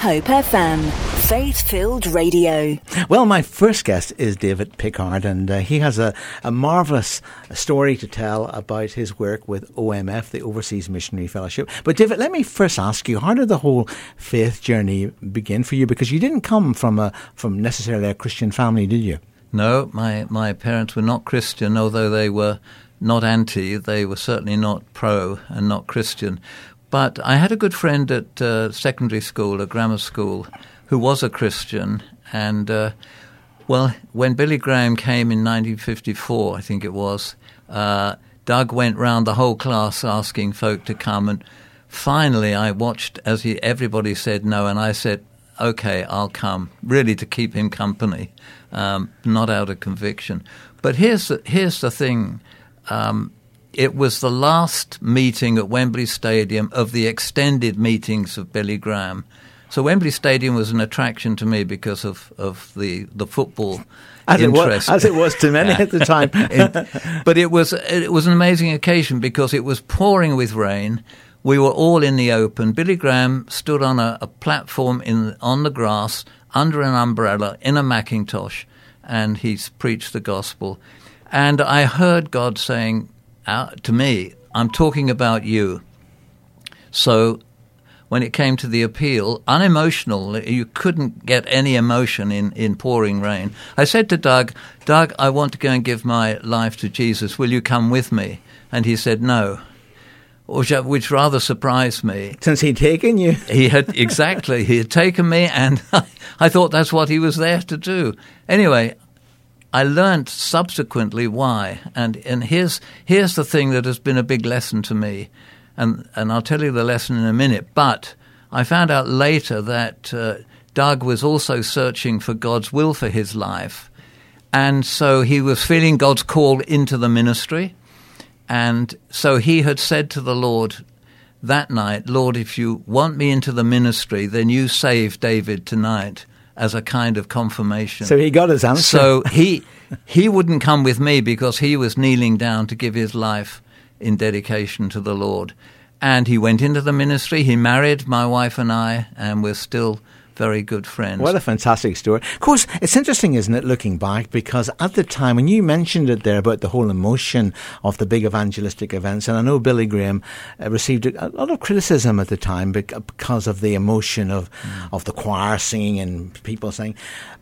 Hope FM, faith filled radio. Well, my first guest is David Pickard, and uh, he has a, a marvellous story to tell about his work with OMF, the Overseas Missionary Fellowship. But, David, let me first ask you how did the whole faith journey begin for you? Because you didn't come from, a, from necessarily a Christian family, did you? No, my, my parents were not Christian, although they were not anti, they were certainly not pro and not Christian. But I had a good friend at uh, secondary school, a grammar school, who was a Christian. And, uh, well, when Billy Graham came in 1954, I think it was, uh, Doug went round the whole class asking folk to come. And finally, I watched as he, everybody said no, and I said, okay, I'll come, really to keep him company, um, not out of conviction. But here's the, here's the thing. Um, it was the last meeting at Wembley Stadium of the extended meetings of Billy Graham. So Wembley Stadium was an attraction to me because of, of the, the football as interest. It was, as it was to many at the time. it, but it was it was an amazing occasion because it was pouring with rain. We were all in the open. Billy Graham stood on a, a platform in on the grass under an umbrella in a Macintosh, and he preached the gospel. And I heard God saying, to me, I'm talking about you. So when it came to the appeal, unemotional, you couldn't get any emotion in, in pouring rain. I said to Doug, Doug, I want to go and give my life to Jesus. Will you come with me? And he said, no. Which, which rather surprised me. Since he'd taken you? he had, exactly. He had taken me, and I, I thought that's what he was there to do. Anyway, I learned subsequently why, and and here's here's the thing that has been a big lesson to me, and and I'll tell you the lesson in a minute. But I found out later that uh, Doug was also searching for God's will for his life, and so he was feeling God's call into the ministry, and so he had said to the Lord that night, Lord, if you want me into the ministry, then you save David tonight as a kind of confirmation. So he got his answer. So he he wouldn't come with me because he was kneeling down to give his life in dedication to the Lord. And he went into the ministry. He married my wife and I, and we're still very good friends. What a fantastic story. Of course, it's interesting, isn't it, looking back, because at the time, when you mentioned it there about the whole emotion of the big evangelistic events, and I know Billy Graham uh, received a lot of criticism at the time because of the emotion of, mm. of the choir singing and people saying,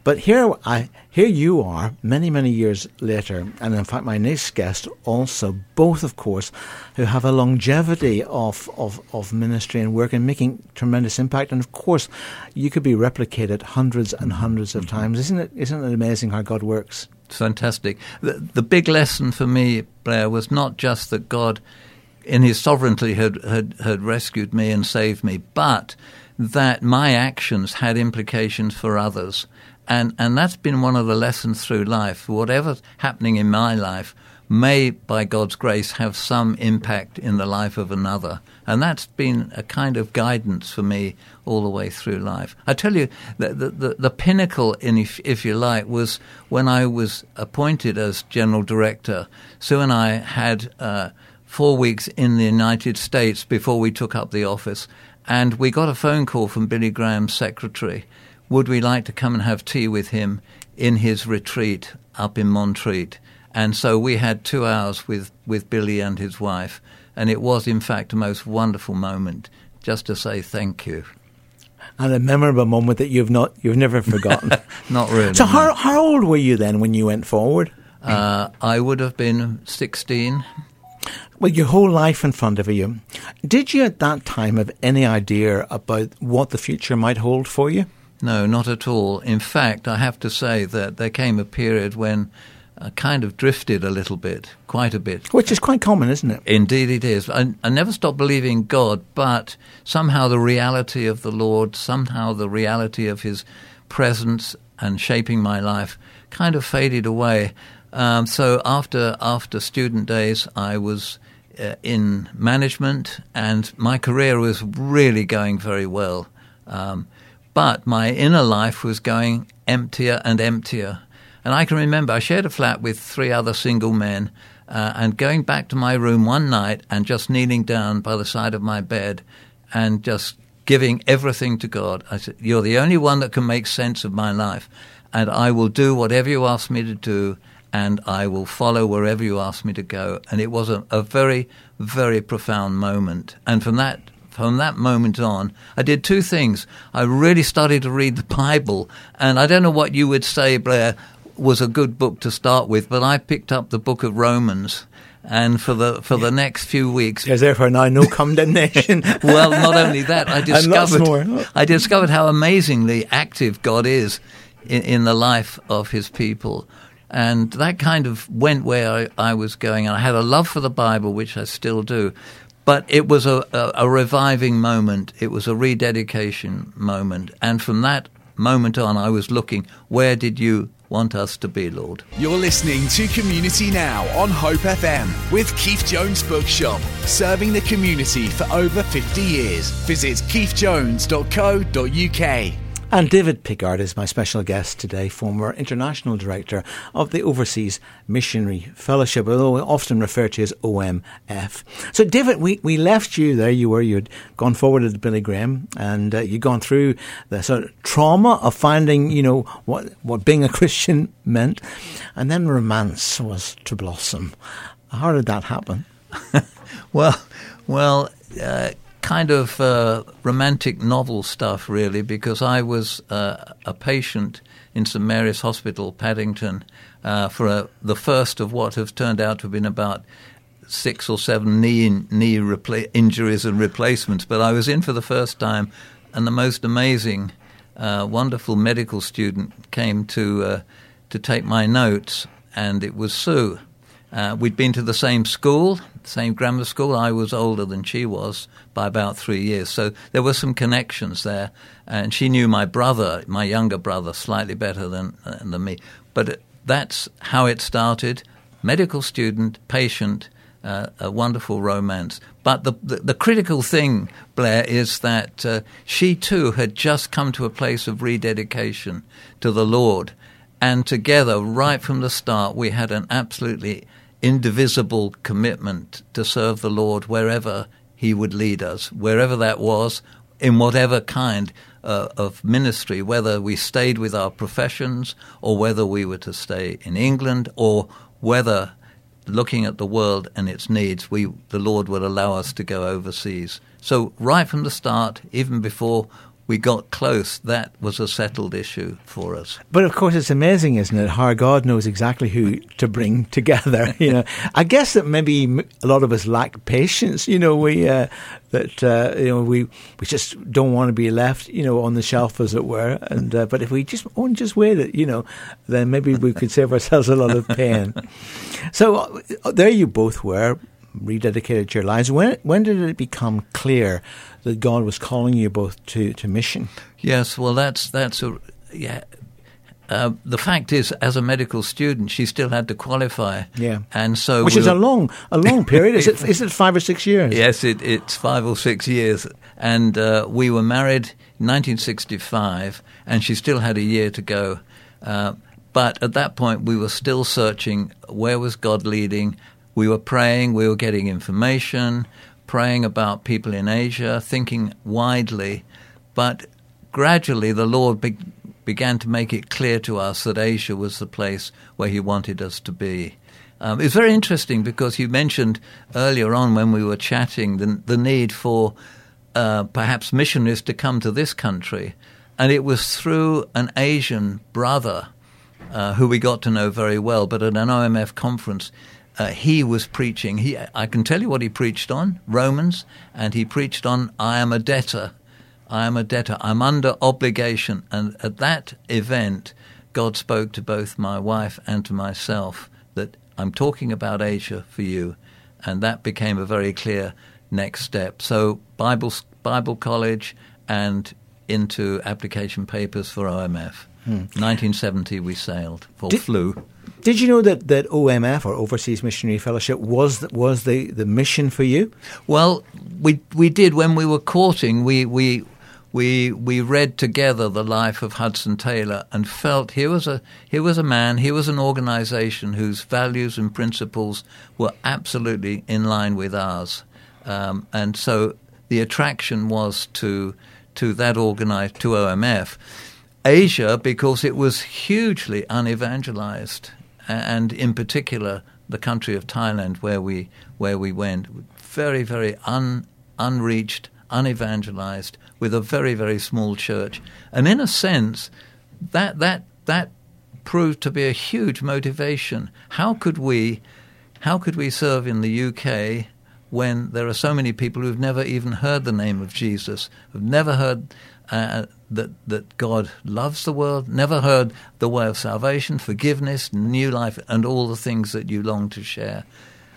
but here, I, here you are, many, many years later, and in fact, my next guest also, both, of course, who have a longevity of, of, of ministry and work and making tremendous impact. And of course, you could be replicated hundreds and hundreds of mm-hmm. times. Isn't it, isn't it amazing how God works? It's fantastic. The, the big lesson for me, Blair, was not just that God, in His sovereignty, had, had, had rescued me and saved me, but that my actions had implications for others and, and that's been one of the lessons through life. Whatever's happening in my life may, by God's grace, have some impact in the life of another. And that's been a kind of guidance for me all the way through life. I tell you, the, the, the pinnacle, in, if, if you like, was when I was appointed as general director. Sue and I had uh, four weeks in the United States before we took up the office. And we got a phone call from Billy Graham's secretary would we like to come and have tea with him in his retreat up in Montreat? And so we had two hours with, with Billy and his wife, and it was, in fact, a most wonderful moment just to say thank you. And a memorable moment that you've not you've never forgotten. not really. So how how old were you then when you went forward? Uh, I would have been sixteen. Well, your whole life in front of you. Did you at that time have any idea about what the future might hold for you? No, not at all. In fact, I have to say that there came a period when I kind of drifted a little bit, quite a bit. Which is quite common, isn't it? Indeed, it is. I, I never stopped believing God, but somehow the reality of the Lord, somehow the reality of His presence and shaping my life kind of faded away. Um, so after after student days, I was uh, in management, and my career was really going very well. Um, but my inner life was going emptier and emptier. And I can remember I shared a flat with three other single men, uh, and going back to my room one night and just kneeling down by the side of my bed and just giving everything to God. I said, You're the only one that can make sense of my life, and I will do whatever you ask me to do, and I will follow wherever you ask me to go. And it was a, a very, very profound moment. And from that from that moment on, I did two things. I really started to read the Bible, and I don't know what you would say, Blair, was a good book to start with, but I picked up the book of Romans and for the for the next few weeks, there's therefore now no condemnation. well, not only that, I discovered I discovered how amazingly active God is in, in, the life of His people, and that kind of went where I, I was going. And I had a love for the Bible, which I still do. But it was a, a, a reviving moment. It was a rededication moment, and from that moment on, I was looking, where did you want us to be, Lord. You're listening to Community Now on Hope FM with Keith Jones Bookshop, serving the community for over 50 years. Visit keithjones.co.uk. And David Pickard is my special guest today, former international director of the Overseas Missionary Fellowship, although often referred to as OMF. So, David, we, we left you there. You were, you'd gone forward with Billy Graham and uh, you'd gone through the sort of trauma of finding, you know, what, what being a Christian meant. And then romance was to blossom. How did that happen? well, well, uh, kind of uh, romantic novel stuff, really, because I was uh, a patient in St Mary's Hospital, Paddington, uh, for a, the first of what have turned out to have been about six or seven knee knee repla- injuries and replacements. But I was in for the first time, and the most amazing, uh, wonderful medical student came to uh, to take my notes, and it was Sue. Uh, we'd been to the same school, same grammar school. I was older than she was by about three years. So there were some connections there. And she knew my brother, my younger brother, slightly better than, uh, than me. But that's how it started medical student, patient, uh, a wonderful romance. But the, the, the, critical thing, Blair, is that uh, she too had just come to a place of rededication to the Lord. And together, right from the start, we had an absolutely indivisible commitment to serve the Lord wherever He would lead us, wherever that was, in whatever kind uh, of ministry, whether we stayed with our professions or whether we were to stay in England or whether looking at the world and its needs, we, the Lord would allow us to go overseas. So, right from the start, even before we got close, that was a settled issue for us. But of course, it's amazing, isn't it? How God knows exactly who to bring together. You know, I guess that maybe a lot of us lack patience. You know, we uh, that uh, you know we we just don't want to be left, you know, on the shelf, as it were. And uh, but if we just only just wait it, you know, then maybe we could save ourselves a lot of pain. so uh, there you both were rededicated your lives. When when did it become clear that God was calling you both to, to mission? Yes, well, that's that's a yeah. Uh, the fact is, as a medical student, she still had to qualify. Yeah, and so which we is a long, a long period. is it? Is it five or six years? Yes, it, it's five or six years. And uh, we were married in 1965, and she still had a year to go. Uh, but at that point, we were still searching where was God leading, we were praying, we were getting information, praying about people in Asia, thinking widely, but gradually the Lord be- began to make it clear to us that Asia was the place where He wanted us to be. Um, it's very interesting because you mentioned earlier on when we were chatting the, the need for uh, perhaps missionaries to come to this country. And it was through an Asian brother uh, who we got to know very well, but at an OMF conference, uh, he was preaching. He, I can tell you what he preached on Romans, and he preached on I am a debtor. I am a debtor. I'm under obligation. And at that event, God spoke to both my wife and to myself that I'm talking about Asia for you. And that became a very clear next step. So, Bible, Bible college and into application papers for OMF. Hmm. 1970, we sailed for Did, flu. Did you know that, that OMF or Overseas Missionary Fellowship was was the, the mission for you? Well, we we did when we were courting. We we we we read together the life of Hudson Taylor and felt he was a he was a man, he was an organisation whose values and principles were absolutely in line with ours, um, and so the attraction was to to that organized to OMF. Asia because it was hugely unevangelized, and in particular the country of Thailand where we where we went, very very un, unreached, unevangelized, with a very very small church, and in a sense, that that that proved to be a huge motivation. How could we, how could we serve in the UK when there are so many people who've never even heard the name of Jesus, who've never heard uh, that that God loves the world, never heard the way of salvation, forgiveness, new life, and all the things that you long to share.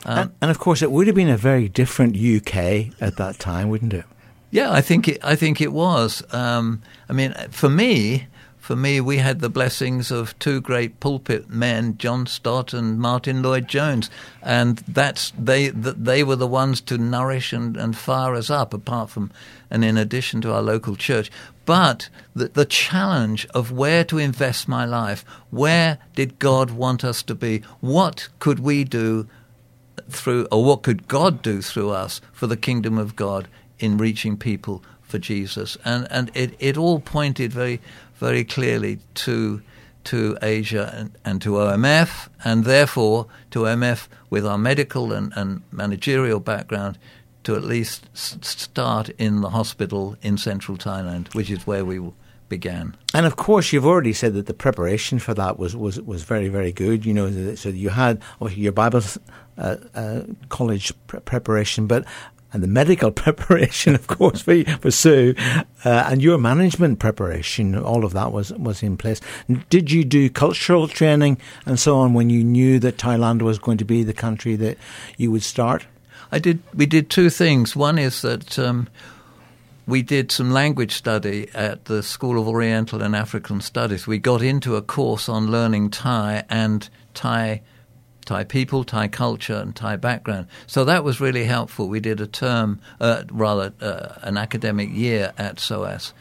Um, and, and, of course, it would have been a very different UK at that time, wouldn't it? Yeah, I think it, I think it was. Um, I mean, for me, for me, we had the blessings of two great pulpit men, John Stott and Martyn Lloyd-Jones, and that's they they were the ones to nourish and, and fire us up. Apart from and in addition to our local church, but the, the challenge of where to invest my life, where did God want us to be, what could we do through, or what could God do through us for the kingdom of God in reaching people for Jesus, and and it, it all pointed very very clearly to to Asia and, and, to OMF, and therefore to OMF with our medical and, and managerial background to at least s- start in the hospital in central Thailand, which is where we began. And of course, you've already said that the preparation for that was, was, was very, very good. You know, so you had your Bible uh, uh, college pre- preparation, but and the medical preparation, of course, for, for Sue, uh, and your management preparation, all of that was, was in place. Did you do cultural training and so on when you knew that Thailand was going to be the country that you would start? I did. We did two things. One is that um, we did some language study at the School of Oriental and African Studies. We got into a course on learning Thai and Thai Thai people, Thai culture, and Thai background. So that was really helpful. We did a term, uh, rather uh, an academic year at SOAS.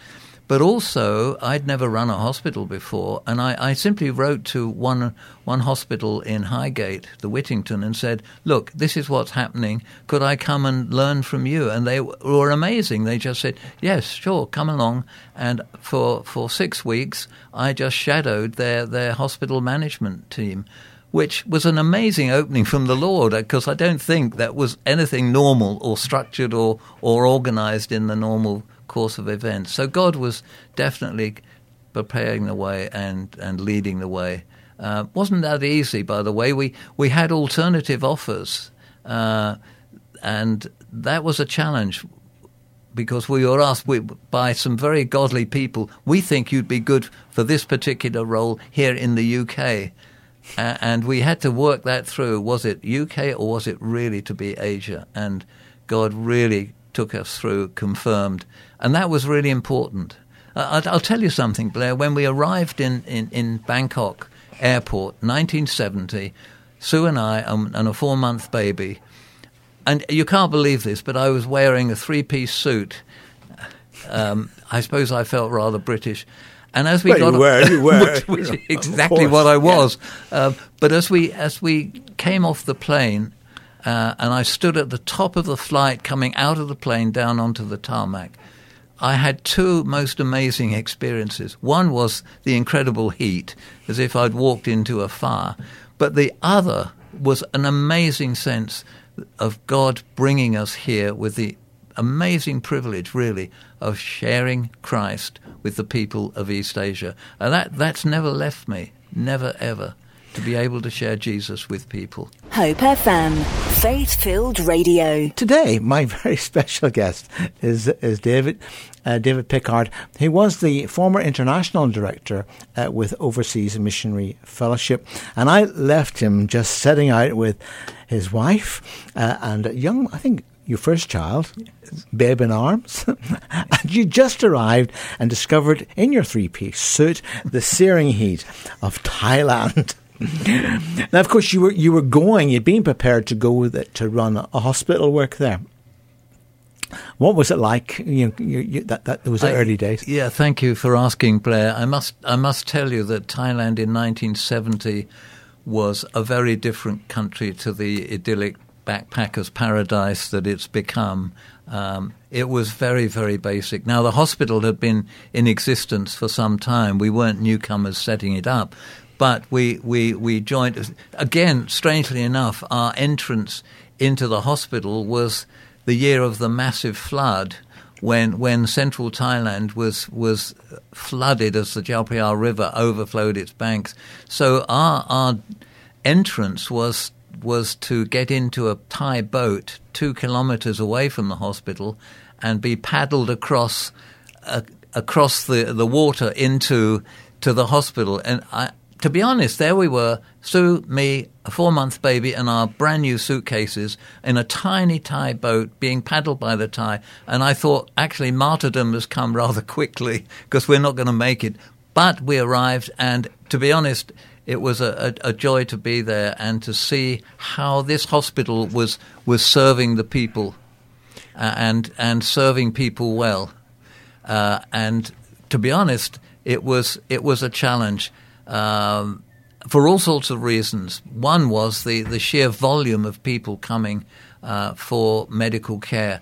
But also, I'd never run a hospital before, and I, I, simply wrote to one one hospital in Highgate, the Whittington, and said, "Look, this is what's happening. Could I come and learn from you?" And they were amazing. They just said, "Yes, sure, come along." And for for six weeks, I just shadowed their their hospital management team which was an amazing opening from the Lord because I don't think that was anything normal or structured or, or organized in the normal course of events. So God was definitely preparing the way and, and leading the way. Uh, wasn't that easy, by the way? We, we had alternative offers, uh, and that was a challenge because we were asked by some very godly people, we think you'd be good for this particular role here in the UK and we had to work that through. Was it UK or was it really to be Asia? And God really took us through, confirmed, and that was really important. Uh, I'll, tell you something, Blair. When we arrived in, in, in Bangkok airport, 1970, Sue and I um, and a four month baby, and you can't believe this, but I was wearing a three piece suit. Um, I suppose I felt rather British. And as we well, got, you were, you were, which, which you know, exactly what I was. Yeah. Um, but as we as we came off the plane, uh, and I stood at the top of the flight, coming out of the plane down onto the tarmac. I had two most amazing experiences. One was the incredible heat, as if I'd walked into a fire. But the other was an amazing sense of God bringing us here with the amazing privilege, really, of sharing Christ with the people of East Asia. And that, that's never left me, never ever, to be able to share Jesus with people. Hope FM, faith filled radio. Today, my very special guest is, is David. Uh, David Pickard. He was the former international director uh, with Overseas Missionary Fellowship, and I left him just setting out with his wife uh, and a young, I think, your first child, babe in arms, and you just arrived and discovered in your three piece suit the searing heat of Thailand. now, of course, you were you were going. You'd been prepared to go with it to run a hospital work there. What was it like? You, you, you that that was the early days. Yeah, thank you for asking, Blair. I must I must tell you that Thailand in 1970 was a very different country to the idyllic backpacker's paradise that it's become Um, it was very, very basic. Now, the hospital had been in existence for some time. We weren't newcomers setting it up. But we, we, we joined, again, strangely enough, our entrance into the hospital was the year of the massive flood when when central Thailand was was flooded as the Phraya River overflowed its banks. So our our entrance was was to get into a Thai boat two kilometers away from the hospital and be paddled across uh, across the the water into to the hospital. And I, to be honest, there we were, Sue, me, a four month baby, and our brand new suitcases in a tiny Thai boat being paddled by the Thai. And I thought, actually, martyrdom has come rather quickly because we're not going to make it. But we arrived, and to be honest, it was a, a, a, joy to be there and to see how this hospital was was serving the people uh, and and serving people well. Uh, and to be honest, it was it was a challenge um, for all sorts of reasons. One was the the sheer volume of people coming uh, for medical care,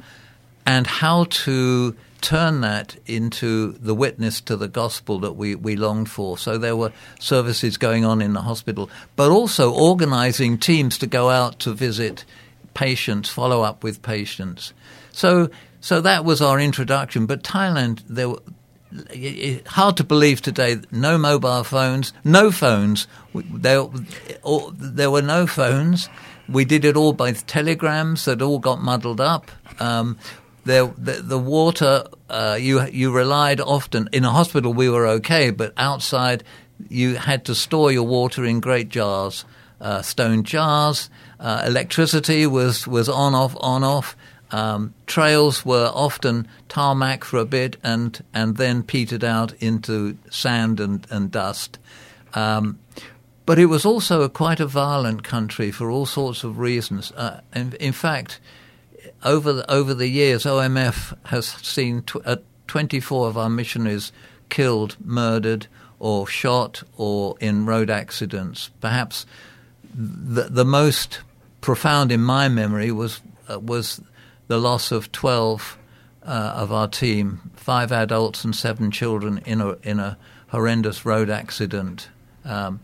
and how to turn that into the witness to the gospel that we, we longed for. So there were services going on in the hospital, but also organizing teams to go out to visit patients, follow up with patients. So, so that was our introduction. But Thailand, there were, hard to believe today. No mobile phones, no phones. There, there were no phones. We did it all by telegrams that all got muddled up. Um, there, the, the water uh, you you relied often in a hospital. We were okay, but outside you had to store your water in great jars, uh, stone jars. Uh, electricity was was on off on off. Um, trails were often tarmac for a bit and and then petered out into sand and and dust. Um, but it was also a, quite a violent country for all sorts of reasons. Uh, in, in fact, over the, over the years, OMF has seen tw- uh, 24 of our missionaries killed, murdered, or shot, or in road accidents. Perhaps the, the most profound in my memory was uh, was the loss of 12 uh, of our team, five adults and seven children, in a in a horrendous road accident, um,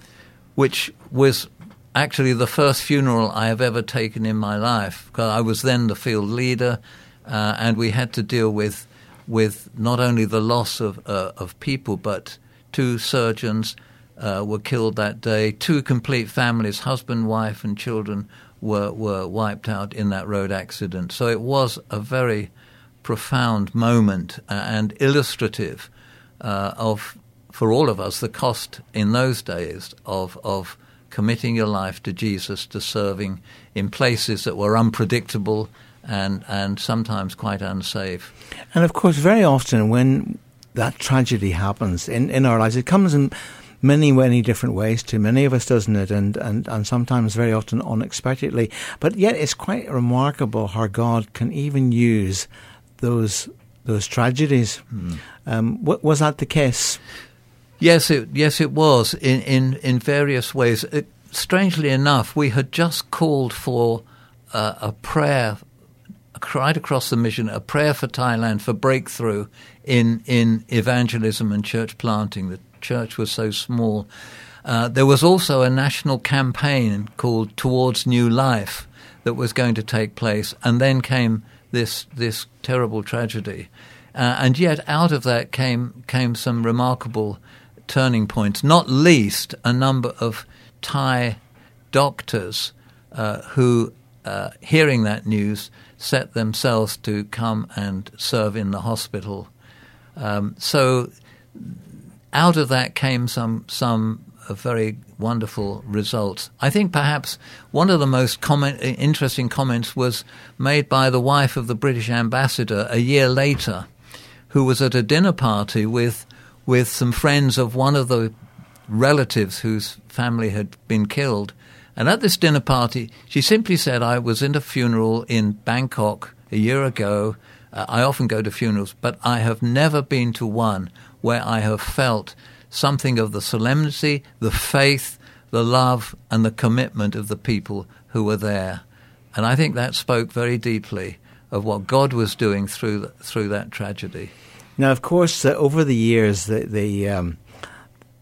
which was actually the first funeral I have ever taken in my life. Because I was then the field leader, uh, and we had to deal with with not only the loss of uh, of people, but two surgeons uh, were killed that day. Two complete families, husband, wife, and children, were were wiped out in that road accident. So it was a very profound moment uh, and illustrative uh, of for all of us the cost in those days of of committing your life to Jesus, to serving in places that were unpredictable and, and sometimes quite unsafe. And of course, very often when that tragedy happens in, in our lives, it comes in many, many different ways to many of us, doesn't it? And, and, and sometimes very often unexpectedly. But yet it's quite remarkable how God can even use those those tragedies. Mm. Um, was that the case? Yes, it yes it was in in in various ways. It, strangely enough, we had just called for uh, a prayer right across the mission, a prayer for Thailand for breakthrough in in evangelism and church planting. The church was so small. Uh, there was also a national campaign called Towards New Life that was going to take place, and then came this this terrible tragedy. Uh, and yet, out of that came came some remarkable turning points, not least a number of Thai doctors uh, who, uh, hearing that news, set themselves to come and serve in the hospital. Um, so, out of that came some some very wonderful results. I think perhaps one of the most comment, interesting comments was made by the wife of the British ambassador a year later, who was at a dinner party with with some friends of one of the relatives whose family had been killed. And at this dinner party, she simply said, I was in a funeral in Bangkok a year ago. Uh, I often go to funerals, but I have never been to one where I have felt something of the solemnity, the faith, the love, and the commitment of the people who were there. And I think that spoke very deeply of what God was doing through through that tragedy. Now, of course, uh, over the years, the the, um,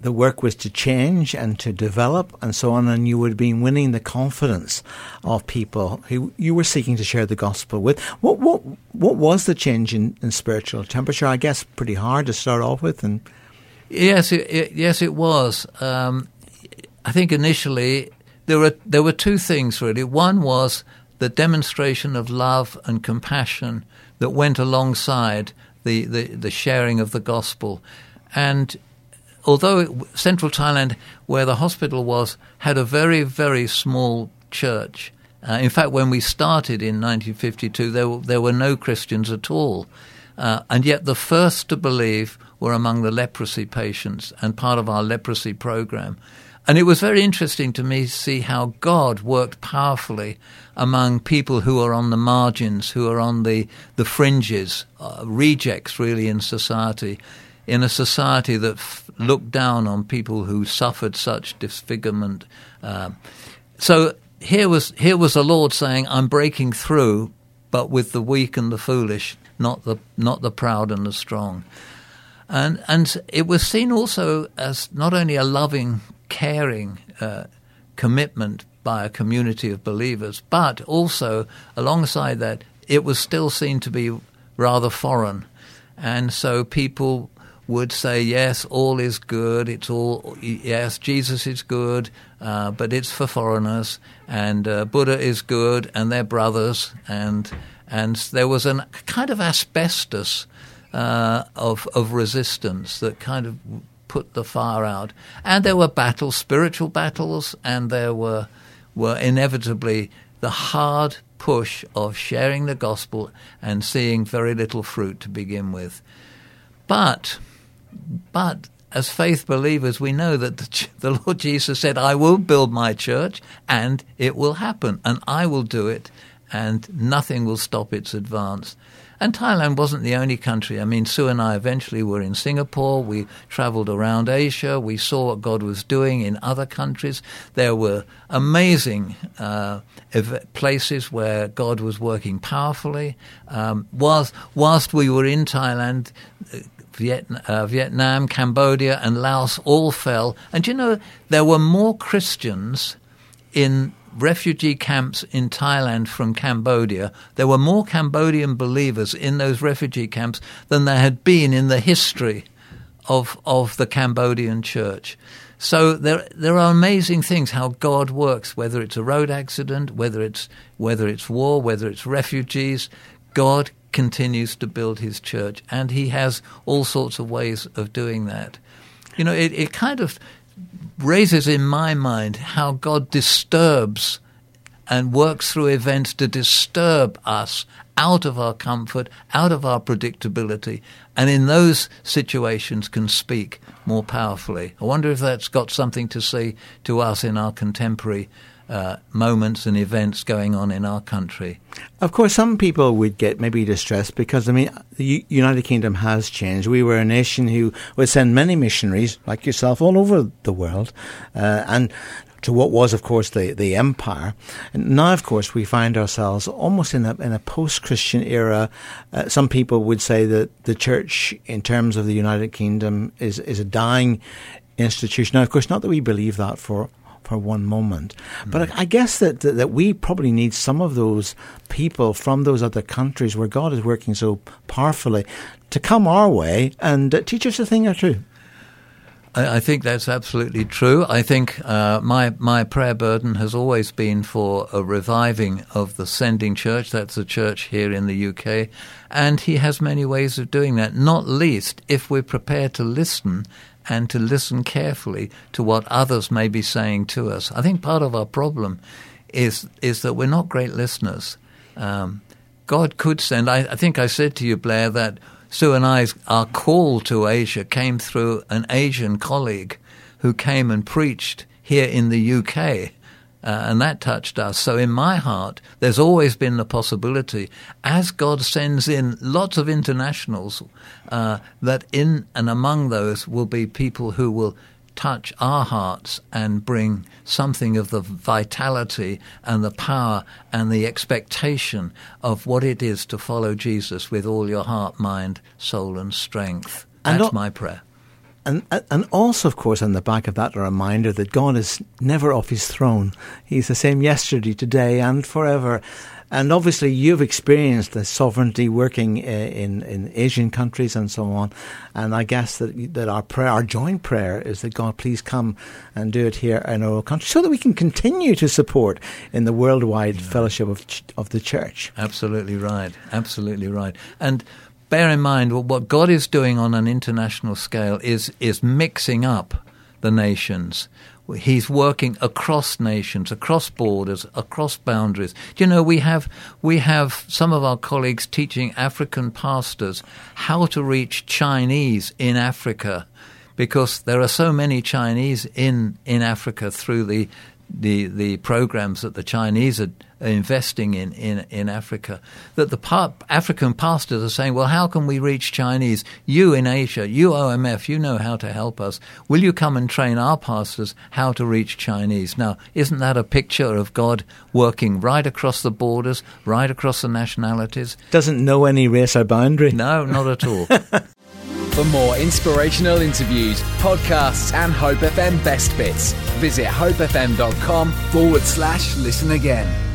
the work was to change and to develop and so on, and you would have been winning the confidence of people who you were seeking to share the gospel with. What what what was the change in, in spiritual temperature? I guess pretty hard to start off with, and yes, it, it, yes, it was. Um, I think initially there were there were two things really. One was the demonstration of love and compassion that went alongside the, the, the sharing of the gospel. And although central Thailand, where the hospital was, had a very, very small church. Uh, in fact, when we started in 1952, there, there were no Christians at all. Uh, and yet, the first to believe were among the leprosy patients and part of our leprosy program. And it was very interesting to me to see how God worked powerfully among people who are on the margins, who are on the, the fringes, uh, rejects really in society, in a society that f- looked down on people who suffered such disfigurement. Uh, so here was, here was the Lord saying, I'm breaking through, but with the weak and the foolish, not the, not the proud and the strong. And, and it was seen also as not only a loving caring uh, commitment by a community of believers, but also alongside that, it was still seen to be rather foreign. And so people would say, yes, all is good. It's all, yes, Jesus is good, uh, but it's for foreigners. And uh, Buddha is good, and they're brothers. And, and there was a kind of asbestos uh, of, of resistance that kind of put the fire out. And there were battles, spiritual battles, and there were were inevitably the hard push of sharing the gospel and seeing very little fruit to begin with. But but as faith believers, we know that the, the, Lord Jesus said, I will build my church and it will happen, and I will do it, and nothing will stop its advance. And Thailand wasn't the only country. I mean, Sue and I eventually were in Singapore. We traveled around Asia. We saw what God was doing in other countries. There were amazing uh, places where God was working powerfully. Um, whilst, whilst we were in Thailand, Vietnam, uh, Vietnam, Cambodia, and Laos all fell. And you know, there were more Christians in refugee camps in Thailand from Cambodia, there were more Cambodian believers in those refugee camps than there had been in the history of of the Cambodian church. So there there are amazing things how God works, whether it's a road accident, whether it's whether it's war, whether it's refugees, God continues to build his church and he has all sorts of ways of doing that. You know, it, it kind of raises in my mind how God disturbs and works through events to disturb us out of our comfort, out of our predictability, and in those situations can speak more powerfully. I wonder if that's got something to say to us in our contemporary uh, moments and events going on in our country. Of course, some people would get maybe distressed because, I mean, the United Kingdom has changed. We were a nation who would send many missionaries, like yourself, all over the world. Uh, and to what was, of course, the, the empire. And now, of course, we find ourselves almost in a, in a post Christian era. Uh, some people would say that the church, in terms of the United Kingdom, is, is a dying institution. Now, of course, not that we believe that for for one moment. Mm. But I, I guess that, that, that we probably need some of those people from those other countries where God is working so powerfully to come our way and uh, teach us a thing or two. I, think that's absolutely true. I think uh, my my prayer burden has always been for a reviving of the sending church. That's the church here in the UK, and he has many ways of doing that. Not least if we're prepared to listen and to listen carefully to what others may be saying to us. I think part of our problem is is that we're not great listeners. Um, God could send. I, I, think I said to you, Blair, that Sue and I, our call to Asia came through an Asian colleague who came and preached here in the UK. Uh, and that touched us. So in my heart, there's always been the possibility, as God sends in lots of internationals, uh, that in and among those will be people who will touch our hearts and bring something of the vitality and the power and the expectation of what it is to follow Jesus with all your heart, mind, soul, and strength. That's And my prayer. And, and also, of course, on the back of that, a reminder that God is never off his throne. He's the same yesterday, today, and forever. And obviously, you've experienced the sovereignty working uh, in, in Asian countries and so on. And I guess that, that our prayer, our joint prayer, is that God, please come and do it here in our country so that we can continue to support in the worldwide fellowship of, ch- of the church. Absolutely right. Absolutely right. And bear in mind what God is doing on an international scale is is mixing up the nations. He's working across nations, across borders, across boundaries. Do you know we have we have some of our colleagues teaching African pastors how to reach Chinese in Africa because there are so many Chinese in, in Africa through the the the programs that the Chinese are investing in in, in Africa that the pa- African pastors are saying, well, how can we reach Chinese? You in Asia, you OMF, you know how to help us. Will you come and train our pastors how to reach Chinese? Now, isn't that a picture of God working right across the borders, right across the nationalities? Doesn't know any race or boundary. No, not at all. For more inspirational interviews, podcasts, and Hope FM best bits, visit hopefm.com forward slash listen again.